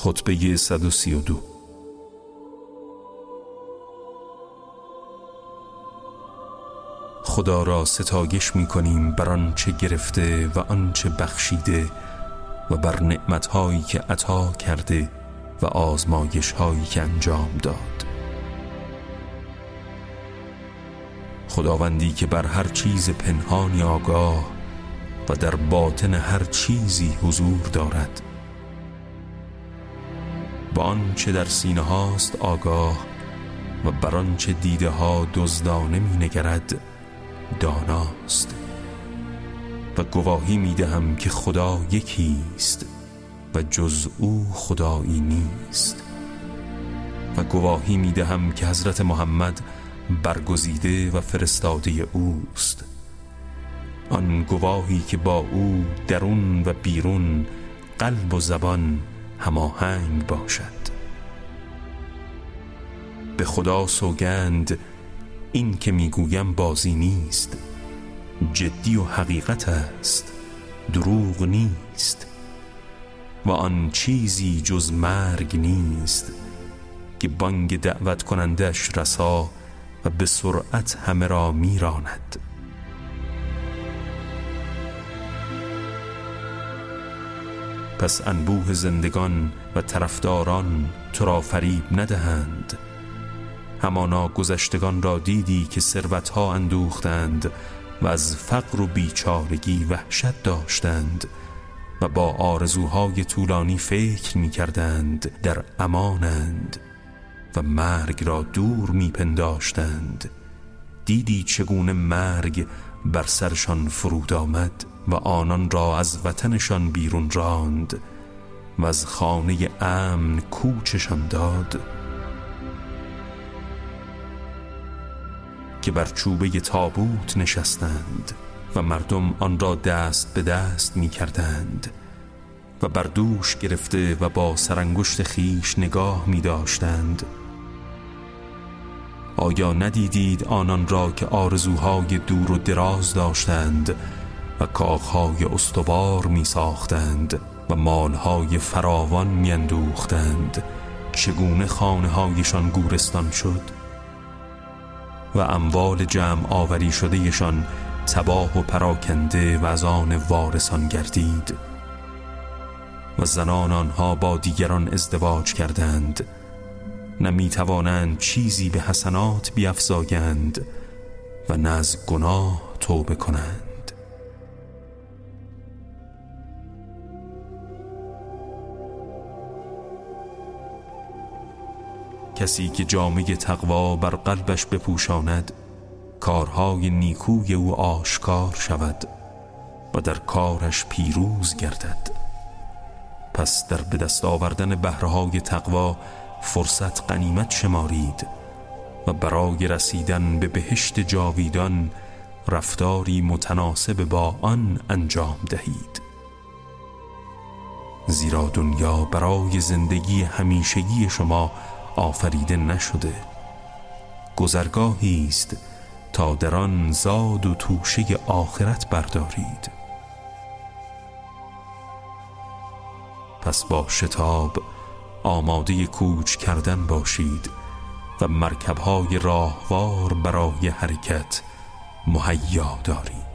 خطبه 132 خدا را ستایش می کنیم بر آنچه گرفته و آنچه بخشیده و بر نعمتهایی که عطا کرده و آزمایش هایی که انجام داد. خداوندی که بر هر چیز پنهانی آگاه و در باطن هر چیزی حضور دارد. با آنچه در سینه هاست آگاه و بر آنچه دیده ها دزدانه می نگرد داناست. و گواهی می دهم که خدا یکی است و جز او خدایی نیست. و گواهی می دهم که حضرت محمد برگزیده و فرستاده اوست. آن گواهی که با او درون و بیرون قلب و زبان هماهنگ باشد. به خدا سوگند این که می‌گویم بازی نیست. جدی و حقیقت است دروغ نیست. و آن چیزی جز مرگ نیست که بانگ دعوت کنندش رسا و به سرعت همه را میراند. پس انبوه زندگان و طرفداران تو را فریب ندهند. همانا گذشتگان را دیدی که ثروتها اندوختند و از فقر و بیچارگی وحشت داشتند و با آرزوهای طولانی فکر می کردند در امانند و مرگ را دور می پنداشتند دیدی چگونه مرگ بر سرشان فرود آمد و آنان را از وطنشان بیرون راند و از خانه امن کوچشان داد که بر چوبه تابوت نشستند و مردم آن را دست به دست می کردند و بر دوش گرفته و با سرانگشت خیش نگاه می داشتند. آیا ندیدید آنان را که آرزوهای دور و دراز داشتند و کاخهای استوار می ساختند و مالهای فراوان می اندوختند چگونه خانه هایشان گورستان شد؟ و اموال جمع آوری شدهشان تباه و پراکنده و از آن وارثان گردید. و زنان آنها با دیگران ازدواج کردند. نمی توانند چیزی به حسنات بیافزایند و نه از گناه توبه کنند. کسی که جامعه تقوا بر قلبش بپوشاند کارهای نیکوی او آشکار شود و در کارش پیروز گردد. پس در به دست آوردن بهرهای تقوا فرصت قنیمت شمارید و برای رسیدن به بهشت جاویدان رفتاری متناسب با آن انجام دهید. زیرا دنیا برای زندگی همیشگی شما آفریده نشده. گذرگاهی است تا در آن زاد و توشه آخرت بردارید. پس با شتاب آماده کوچ کردن باشید و مرکبهای راهوار برای حرکت مهیا دارید.